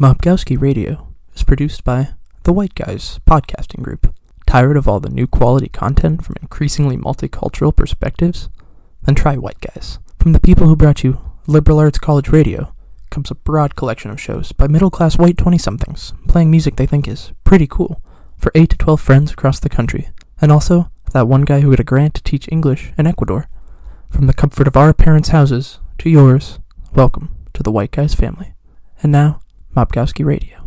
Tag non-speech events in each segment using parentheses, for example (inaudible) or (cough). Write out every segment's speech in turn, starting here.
Mobgowski Radio is produced by the White Guys Podcasting Group. Tired of all the new quality content from increasingly multicultural perspectives? Then try White Guys. From the people who brought you Liberal Arts College Radio comes a broad collection of shows by middle class white 20 somethings playing music they think is pretty cool for 8 to 12 friends across the country. And also that one guy who got a grant to teach English in Ecuador. From the comfort of our parents' houses to yours, welcome to the White Guys family. And now, Mobgowski Radio.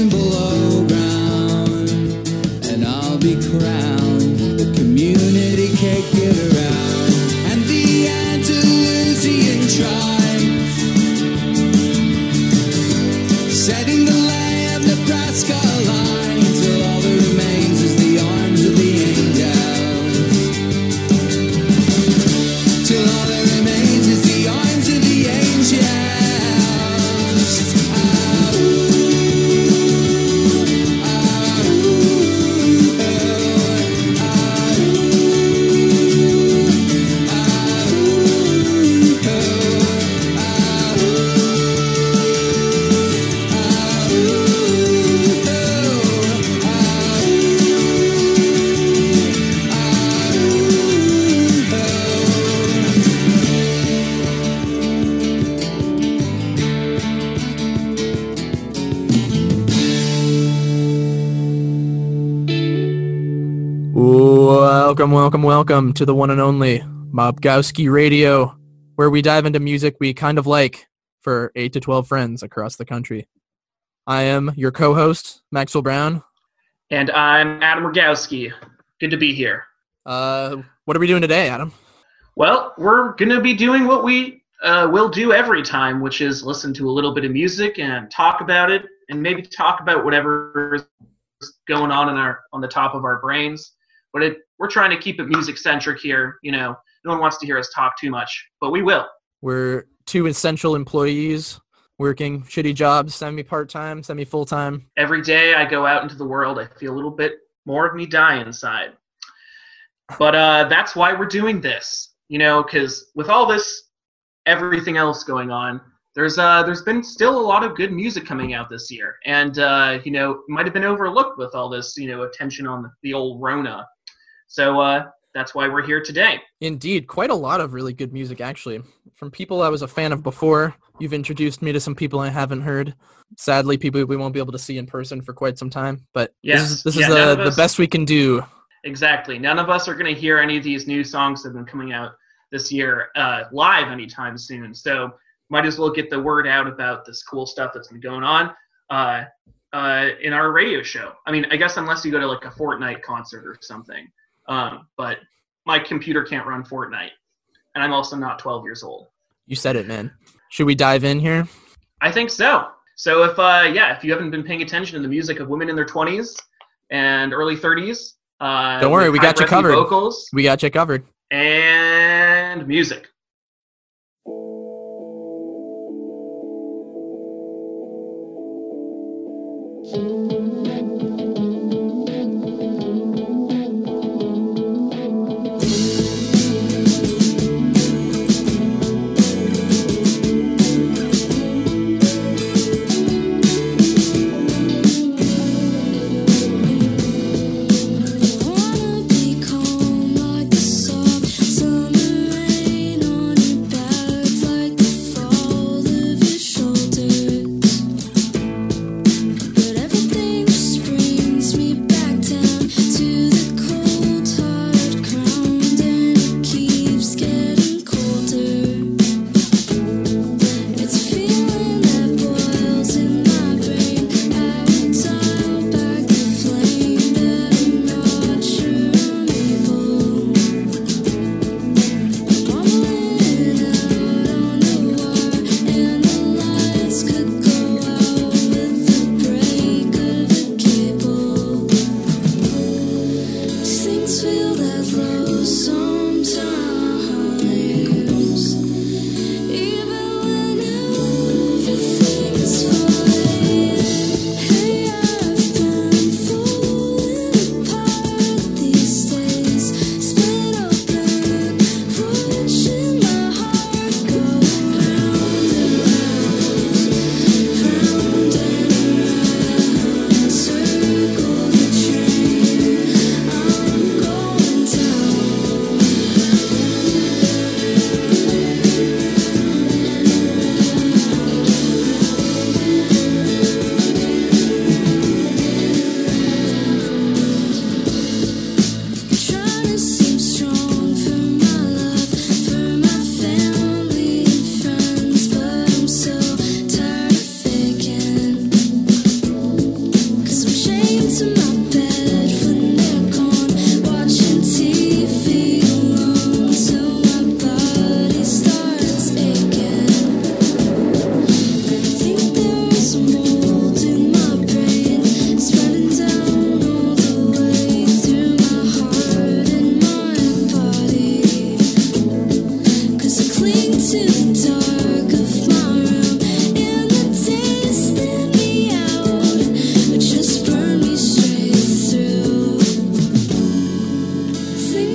Civilization below Welcome, welcome, welcome to the one and only Mobgowski Radio, where we dive into music we kind of like for 8 to 12 friends across the country. I am your co host, Maxwell Brown. And I'm Adam Rogowski. Good to be here. Uh, what are we doing today, Adam? Well, we're going to be doing what we uh, will do every time, which is listen to a little bit of music and talk about it, and maybe talk about whatever is going on in our on the top of our brains. But it, we're trying to keep it music centric here. You know, no one wants to hear us talk too much, but we will. We're two essential employees working shitty jobs, semi part time, semi full time. Every day I go out into the world, I feel a little bit more of me die inside. But uh, that's why we're doing this. you know, because with all this, everything else going on, there's uh there's been still a lot of good music coming out this year, and uh, you know, might have been overlooked with all this, you know, attention on the old Rona. So uh, that's why we're here today. Indeed, quite a lot of really good music actually. From people I was a fan of before, you've introduced me to some people I haven't heard. Sadly, people we won't be able to see in person for quite some time, but Yes. this is, this Yeah, is the, of the best we can do. Exactly. None of us are going to hear any of these new songs that have been coming out this year uh, live anytime soon. So might as well get the word out about this cool stuff that's been going on uh, uh, in our radio show. I mean, I guess unless you go to like a Fortnite concert or something. Um, but my computer can't run Fortnite, and I'm also not 12 years old. You said it, man. Should we dive in here? I think so. So if uh, yeah, if you haven't been paying attention to the music of women in their 20s and early 30s, uh, Don't worry, we got you covered. Vocals We got you covered. and music.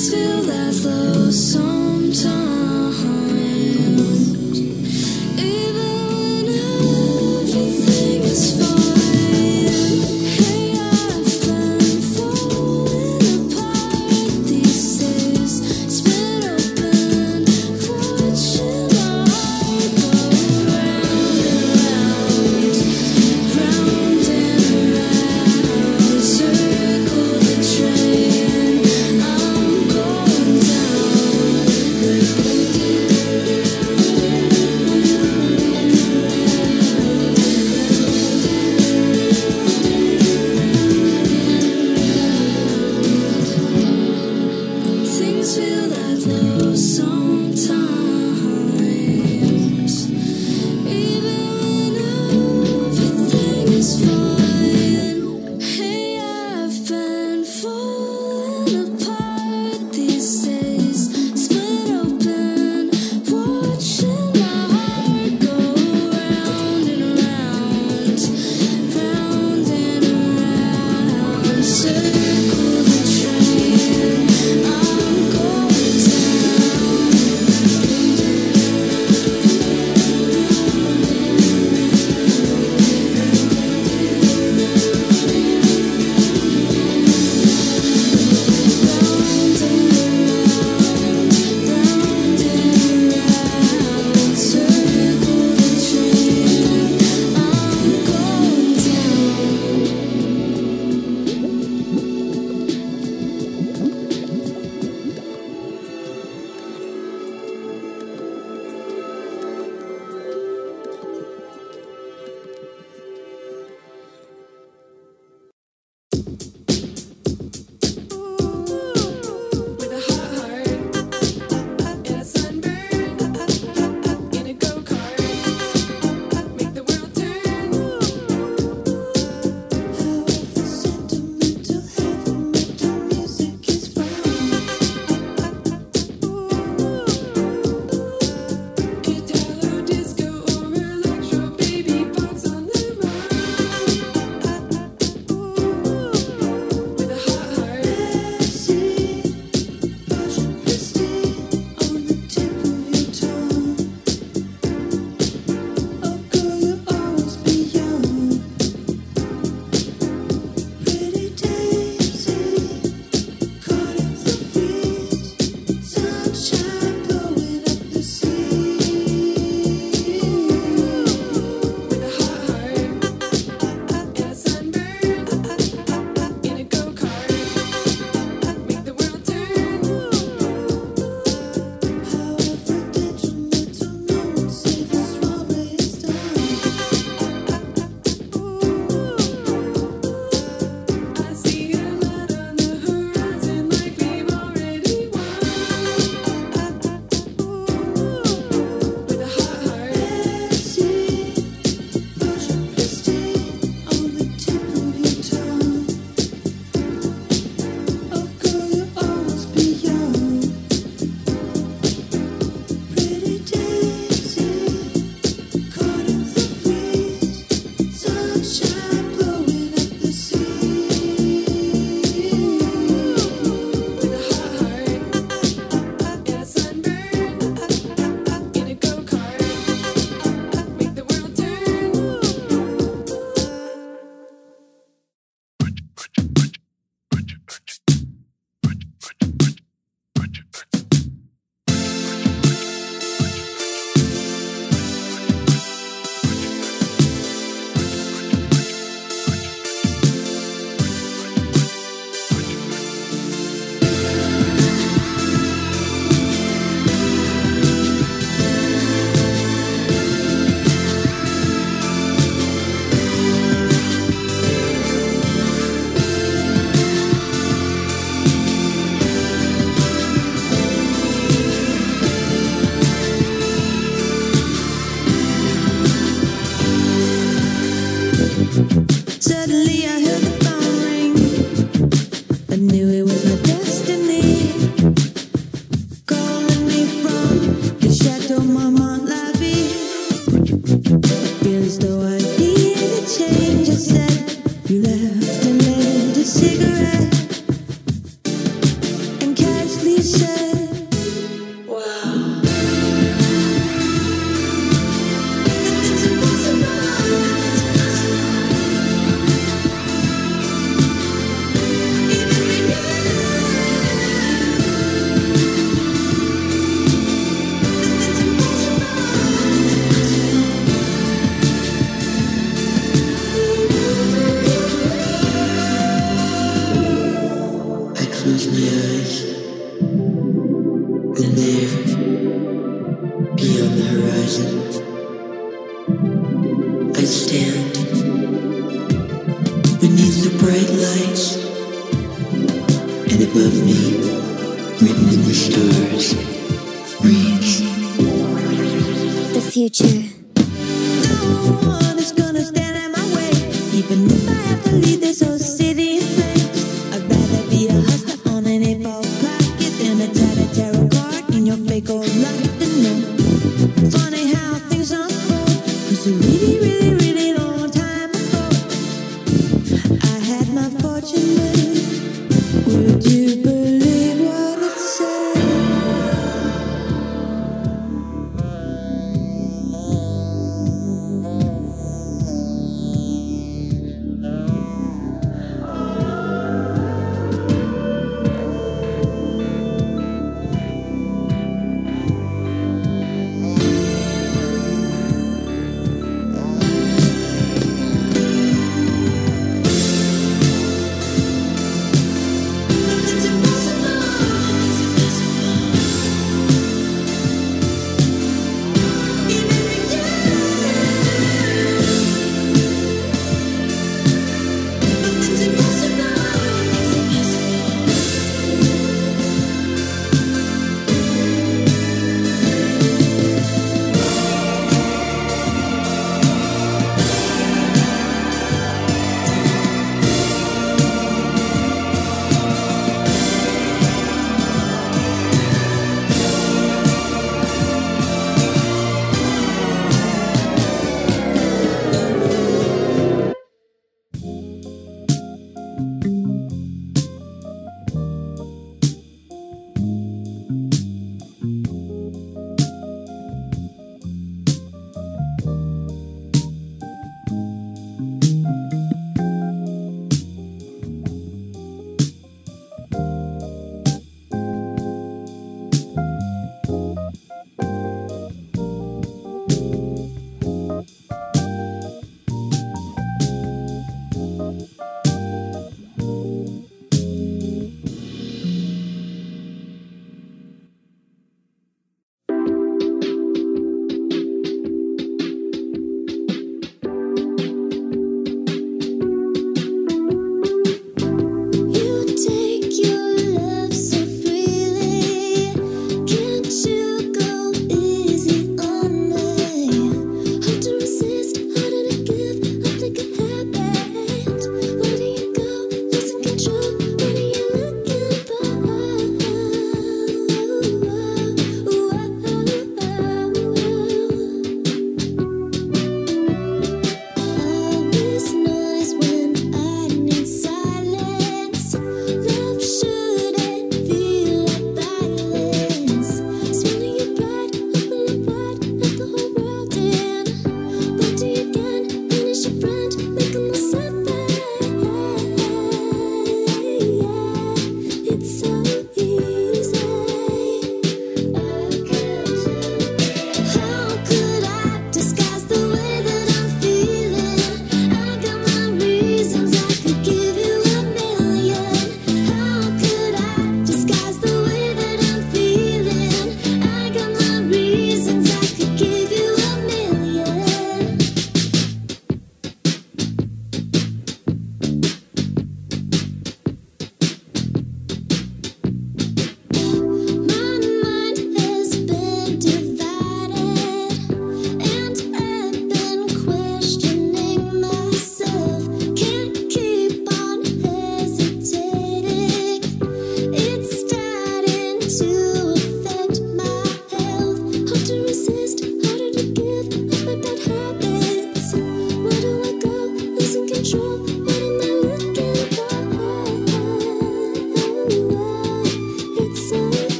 still that low song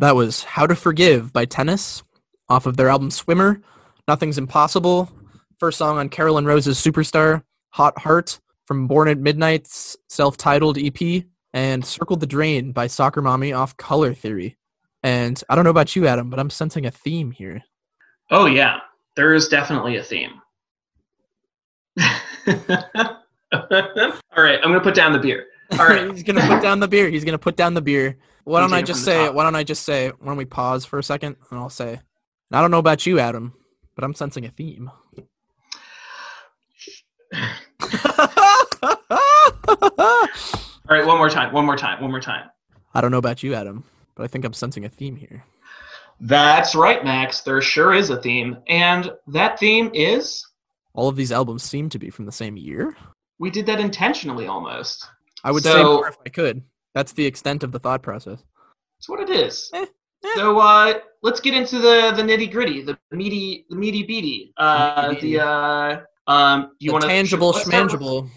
That was How to Forgive by Tennis off of their album Swimmer, Nothing's Impossible, first song on Caroline Rose's Superstar, Hot Heart from Born at Midnight's self titled EP, and Circle the Drain by Soccer Mommy off Color Theory. And I don't know about you, Adam, but I'm sensing a theme here. Oh yeah, there is definitely a theme. (laughs) All right, I'm gonna put down the beer. All right, (laughs) He's gonna put down the beer. He's gonna put down the beer. Why don't I just say? top. Why don't I just say? Why don't we pause for a second and I'll say, I don't know about you, Adam, but I'm sensing a theme. all right, one more time, one more time, one more time. I don't know about you, Adam, but I think I'm sensing a theme here. That's right, Max. There sure is a theme, and that theme is All of these albums seem to be from the same year. we did that intentionally almost. I would say more if I could. That's the extent of the thought process. That's what it is. Eh, eh. So uh, let's get into the the nitty gritty, the meaty, the meaty beady. Uh, the uh, um, you want tangible with- schmangible.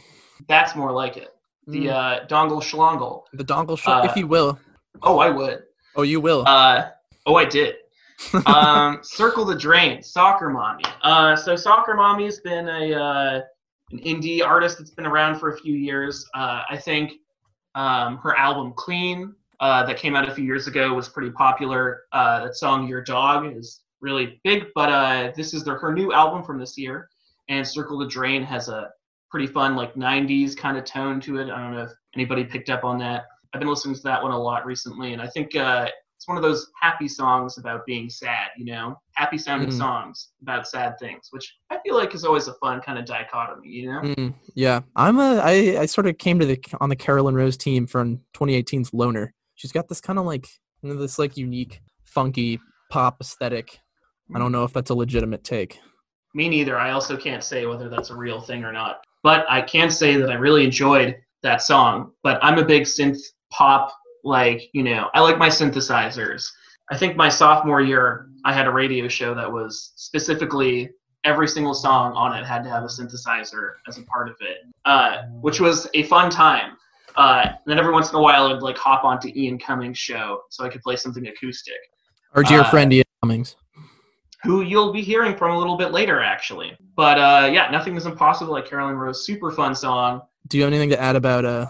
That's more like it. The Mm, uh, dongle schlongle. the dongle sh- uh, if you will. Oh, I would. Oh, you will. Uh, oh, I did. (laughs) um, Circle the Drain, Soccer Mommy. Uh, so Soccer Mommy's been a uh, an indie artist that's been around for a few years. Uh, I think um, her album Clean uh, that came out a few years ago was pretty popular. Uh, that song Your Dog is really big, but uh, this is their, her new album from this year. And Circle the Drain has a pretty fun like 90s kind of tone to it. I don't know if anybody picked up on that. I've been listening to that one a lot recently, and I think uh, it's one of those happy songs about being sad, you know, happy sounding Mm. songs about sad things, which I feel like is always a fun kind of dichotomy, you know. Mm, yeah, I'm a. I I sort of came to the on the Caroline Rose team from 2018's Loner. She's got this kind of like you know, this like unique, funky pop aesthetic. I don't know if that's a legitimate take. Me neither. I also can't say whether that's a real thing or not, but I can say that I really enjoyed that song. But I'm a big synth pop, like you know, I like my synthesizers. I think my sophomore year, I had a radio show that was specifically every single song on it had to have a synthesizer as a part of it, uh, which was a fun time. Uh, and then every once in a while, I'd like hop onto Ian Cummings' show so I could play something acoustic, Our dear Uh, friend Ian Cummings. who you'll be hearing from a little bit later, actually. But uh, yeah, nothing is impossible. Like Caroline Rose, super fun song. Do you have anything to add about uh,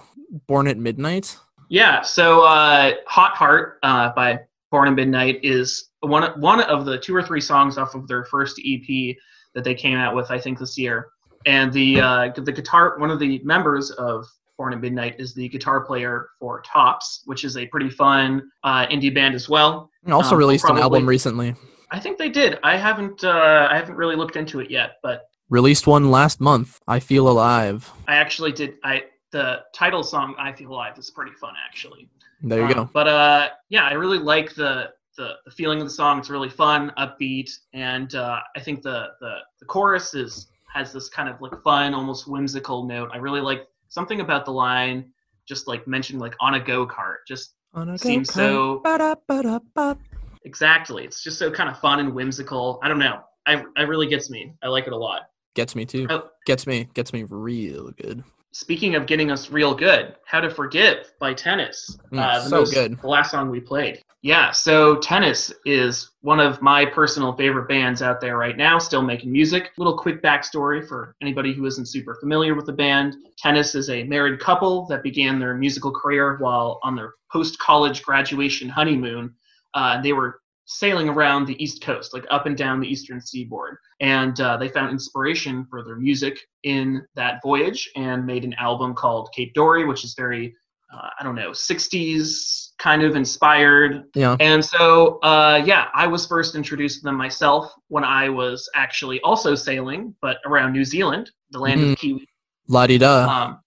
Born at Midnight? Yeah, so uh, "Hot Heart" uh, by Born at Midnight is one one of the two or three songs off of their first EP that they came out with, I think, this year. And the uh, the guitar, one of the members of Born at Midnight is the guitar player for Tops, which is a pretty fun uh, indie band as well. And also Um, released an album recently. I think they did. I haven't uh, I haven't really looked into it yet, but Released one last month. I feel alive. I actually did. I the title song "I Feel Alive" is pretty fun, actually. There you Um, go. But uh, yeah, I really like the, the the feeling of the song. It's really fun, upbeat, and uh, I think the, the the chorus is has this kind of like fun, almost whimsical note. I really like something about the line, just like mentioned, like on a go kart. Just On a seems so- Ba-da-ba-da-ba. exactly. It's just so kind of fun and whimsical. I don't know. I I really gets me. I like it a lot. Gets me too. Oh. Gets me. Gets me real good. Speaking of getting us real good, "How to Forgive" by Tennis. Mm, uh, the so most- good. The last song we played. Yeah, so Tennis is one of my personal favorite bands out there right now, still making music. Little quick backstory for anybody who isn't super familiar with the band. Tennis is a married couple that began their musical career while on their post-college graduation honeymoon. Uh, they were sailing around the East Coast, like up and down the Eastern Seaboard. And uh, they found inspiration for their music in that voyage and made an album called Cape Dory, which is very, uh, I don't know, 60s kind of inspired. Yeah. And so, uh, yeah, I was first introduced to them myself when I was actually also sailing, but around New Zealand, the land Mhm. of Kiwi. La di da. Um,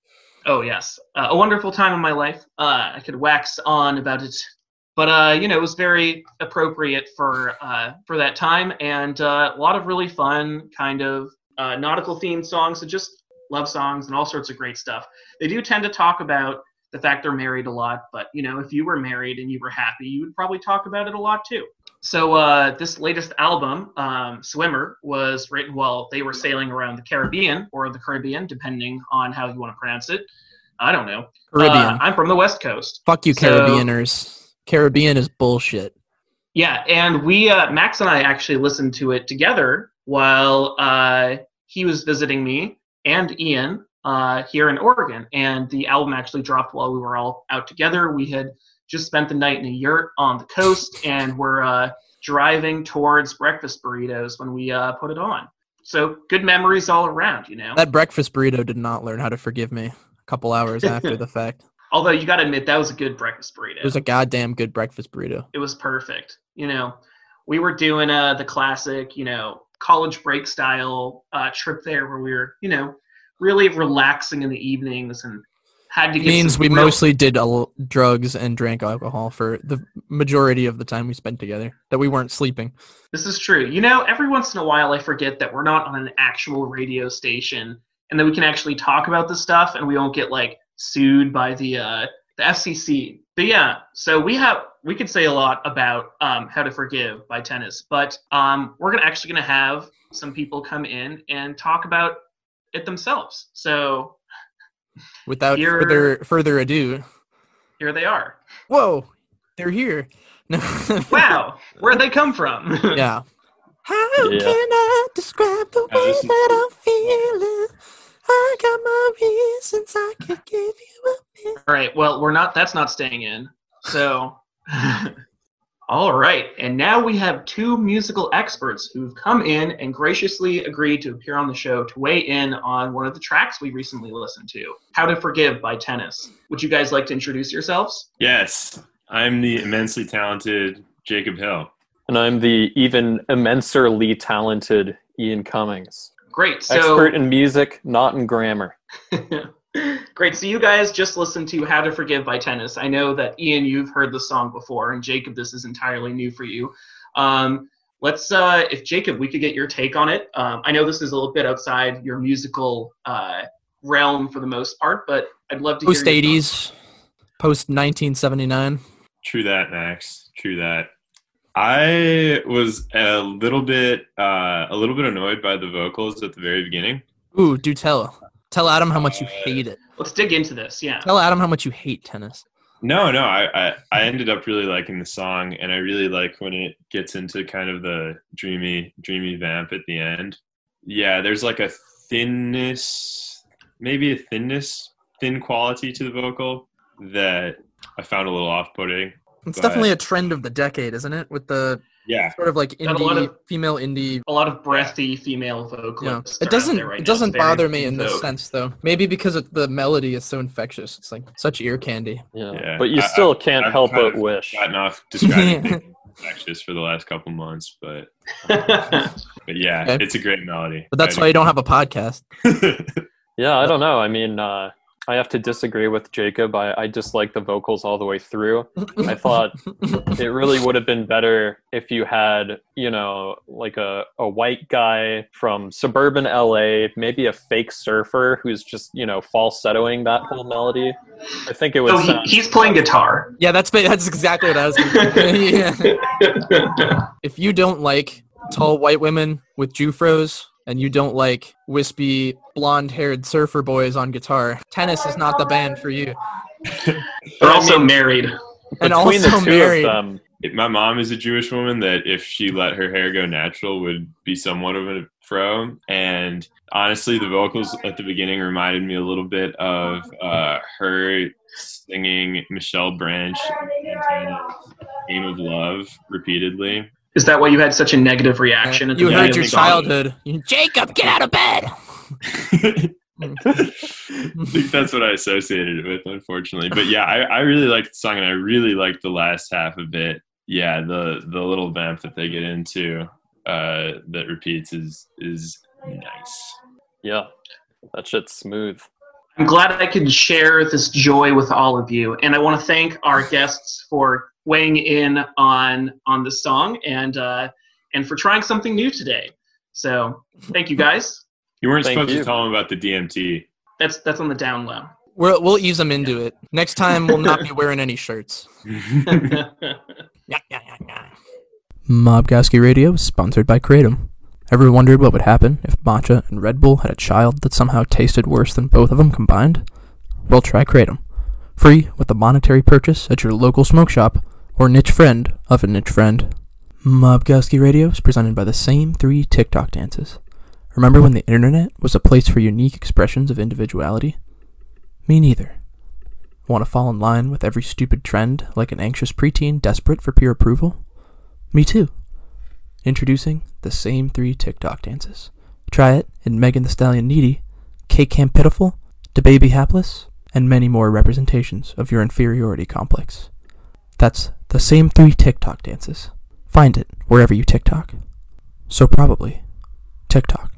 oh yes, uh, a wonderful time in my life. Uh, I could wax on about it, but uh, you know, it was very appropriate for uh, for that time, and uh, a lot of really fun kind of uh, nautical themed songs, and just love songs and all sorts of great stuff. They do tend to talk about the fact they're married a lot, but you know, if you were married and you were happy, you would probably talk about it a lot too. So uh, this latest album, um, Swimmer, was written while they were sailing around the Caribbean or the Caribbean, depending on how you want to pronounce it. I don't know. Caribbean. Uh, I'm from the West Coast. Fuck you, so- Caribbeaners. Caribbean is bullshit. Yeah, and we uh, Max and I actually listened to it together while uh, he was visiting me and Ian uh, here in Oregon, and the album actually dropped while we were all out together. We had just spent the night in a yurt on the coast, (laughs) and we're uh, driving towards breakfast burritos when we uh, put it on. So good memories all around, you know. That breakfast burrito did not learn how to forgive me a couple hours after (laughs) the fact. Although you got to admit that was a good breakfast burrito. It was a goddamn good breakfast burrito. it was perfect. You know, we were doing uh, the classic, you know, college break style uh, trip there where we were, you know, really relaxing in the evenings and had to get means we real- mostly did al- drugs and drank alcohol for the majority of the time we spent together. That we weren't sleeping. This is true. You know, every once in a while I forget that we're not on an actual radio station and that we can actually talk about this stuff and we won't get like sued by the uh, the FCC. But yeah, so we have we could say a lot about um, how to forgive by tennis, but um, we're gonna actually gonna have some people come in and talk about it themselves. So Without Here- further further ado, here they are. whoa, they're here. (laughs) Wow, where'd they come from? yeah. (laughs) How Yeah. can I describe the way this is that I'm feeling? I got my reasons. I could give you a minute. All right. Well, we're not. That's not staying in. So, (laughs) all right. And now we have two musical experts who've come in and graciously agreed to appear on the show to weigh in on one of the tracks we recently listened to, "How to Forgive" by Tennis. Would you guys like to introduce yourselves? Yes, I'm the immensely talented Jacob Hill. And I'm the even immenserly talented Ian Cummings. Great. So, Expert in music, not in grammar. (laughs) Great. So you guys just listened to How to Forgive by Tennis. I know that Ian, you've heard the song before, and Jacob, this is entirely new for you. Um, let's, uh, if Jacob, we could get your take on it. Um, I know this is a little bit outside your musical uh, realm for the most part, but I'd love to Post hear your eighties, post nineteen seventy nine. True that, Max. True that. I was a little bit, uh, a little bit annoyed by the vocals at the very beginning. Ooh, do tell. Tell Adam how much you Uh, hate it. Let's dig into this. Yeah. Tell Adam how much you hate tennis. No, no, I, I, I ended up really liking the song, and I really like when it gets into kind of the dreamy, dreamy vamp at the end. Yeah, there's like a thinness, maybe a thinness, thin quality to the vocal that I found a little off-putting. It's Go definitely a trend of the decade, isn't it? With the Yeah, sort of like Got a lot indie, of- female indie. A lot of breathy female vocalists. Yeah, it doesn't. right it now. doesn't Very bother me in this vogue. sense, though. Maybe because it, the melody is so infectious. It's like such ear candy. Yeah. Yeah, But you I- still can't I've help but of wish. gotten off describing (laughs) things infectious for the last couple months, but (laughs) but yeah, Okay. it's a great melody. But that's I why you don't have a podcast. (laughs) Yeah, I don't know. I mean, uh, I have to disagree with Jacob. I, I dislike the vocals all the way through. I thought (laughs) it really would have been better if you had, you know, like a, a white guy from suburban LA, maybe a fake surfer who's just, you know, falsettoing that whole melody. I think it was. oh, he, sound- he's playing guitar. yeah, that's that's exactly what I was. Gonna (laughs) yeah. (laughs) If you don't like tall white women with jufros and you don't like wispy blonde-haired surfer boys on guitar, tennis is not the band for you. (laughs) They're also mean- married. And between also the two married. of them. My mom is a Jewish woman that if she let her hair go natural would be somewhat of a fro. And honestly, the vocals at the beginning reminded me a little bit of uh, her singing Michelle Branch Santana's Game of Love repeatedly. Is that why you had such a negative reaction? at the you beginning heard your childhood. Jacob, get out of bed. (laughs) (laughs) I think that's what I associated it with, unfortunately. But yeah, I, I really liked the song, and I really liked the last half of it. Yeah, the the little vamp that they get into uh, that repeats is is nice. Yeah, that shit's smooth. I'm glad I could share this joy with all of you, and I want to thank our guests for weighing in on on the song and uh, and for trying something new today. So thank you guys. You weren't Thank supposed you. to tell them about the DMT. That's that's on the down low. We'll we'll ease them into it. Next time we'll not be (laughs) wearing any shirts. (laughs) Yeah, yeah, yeah, yeah. Mobgowski Radio is sponsored by Kratom. Ever wondered what would happen if matcha and Red Bull had a child that somehow tasted worse than both of them combined? Well, try Kratom. Free with a monetary purchase at your local smoke shop or niche friend of a niche friend. Mobgowski Radio is presented by the same three TikTok dances. Remember when the internet was a place for unique expressions of individuality? Me neither. Want to fall in line with every stupid trend like an anxious preteen desperate for peer approval? Me too. Introducing the same three TikTok dances. Try it in Megan Thee Stallion Needy, Cake Camp Pitiful, DaBaby Hapless, and many more representations of your inferiority complex. That's the same three TikTok dances. Find it wherever you TikTok. So probably TikTok.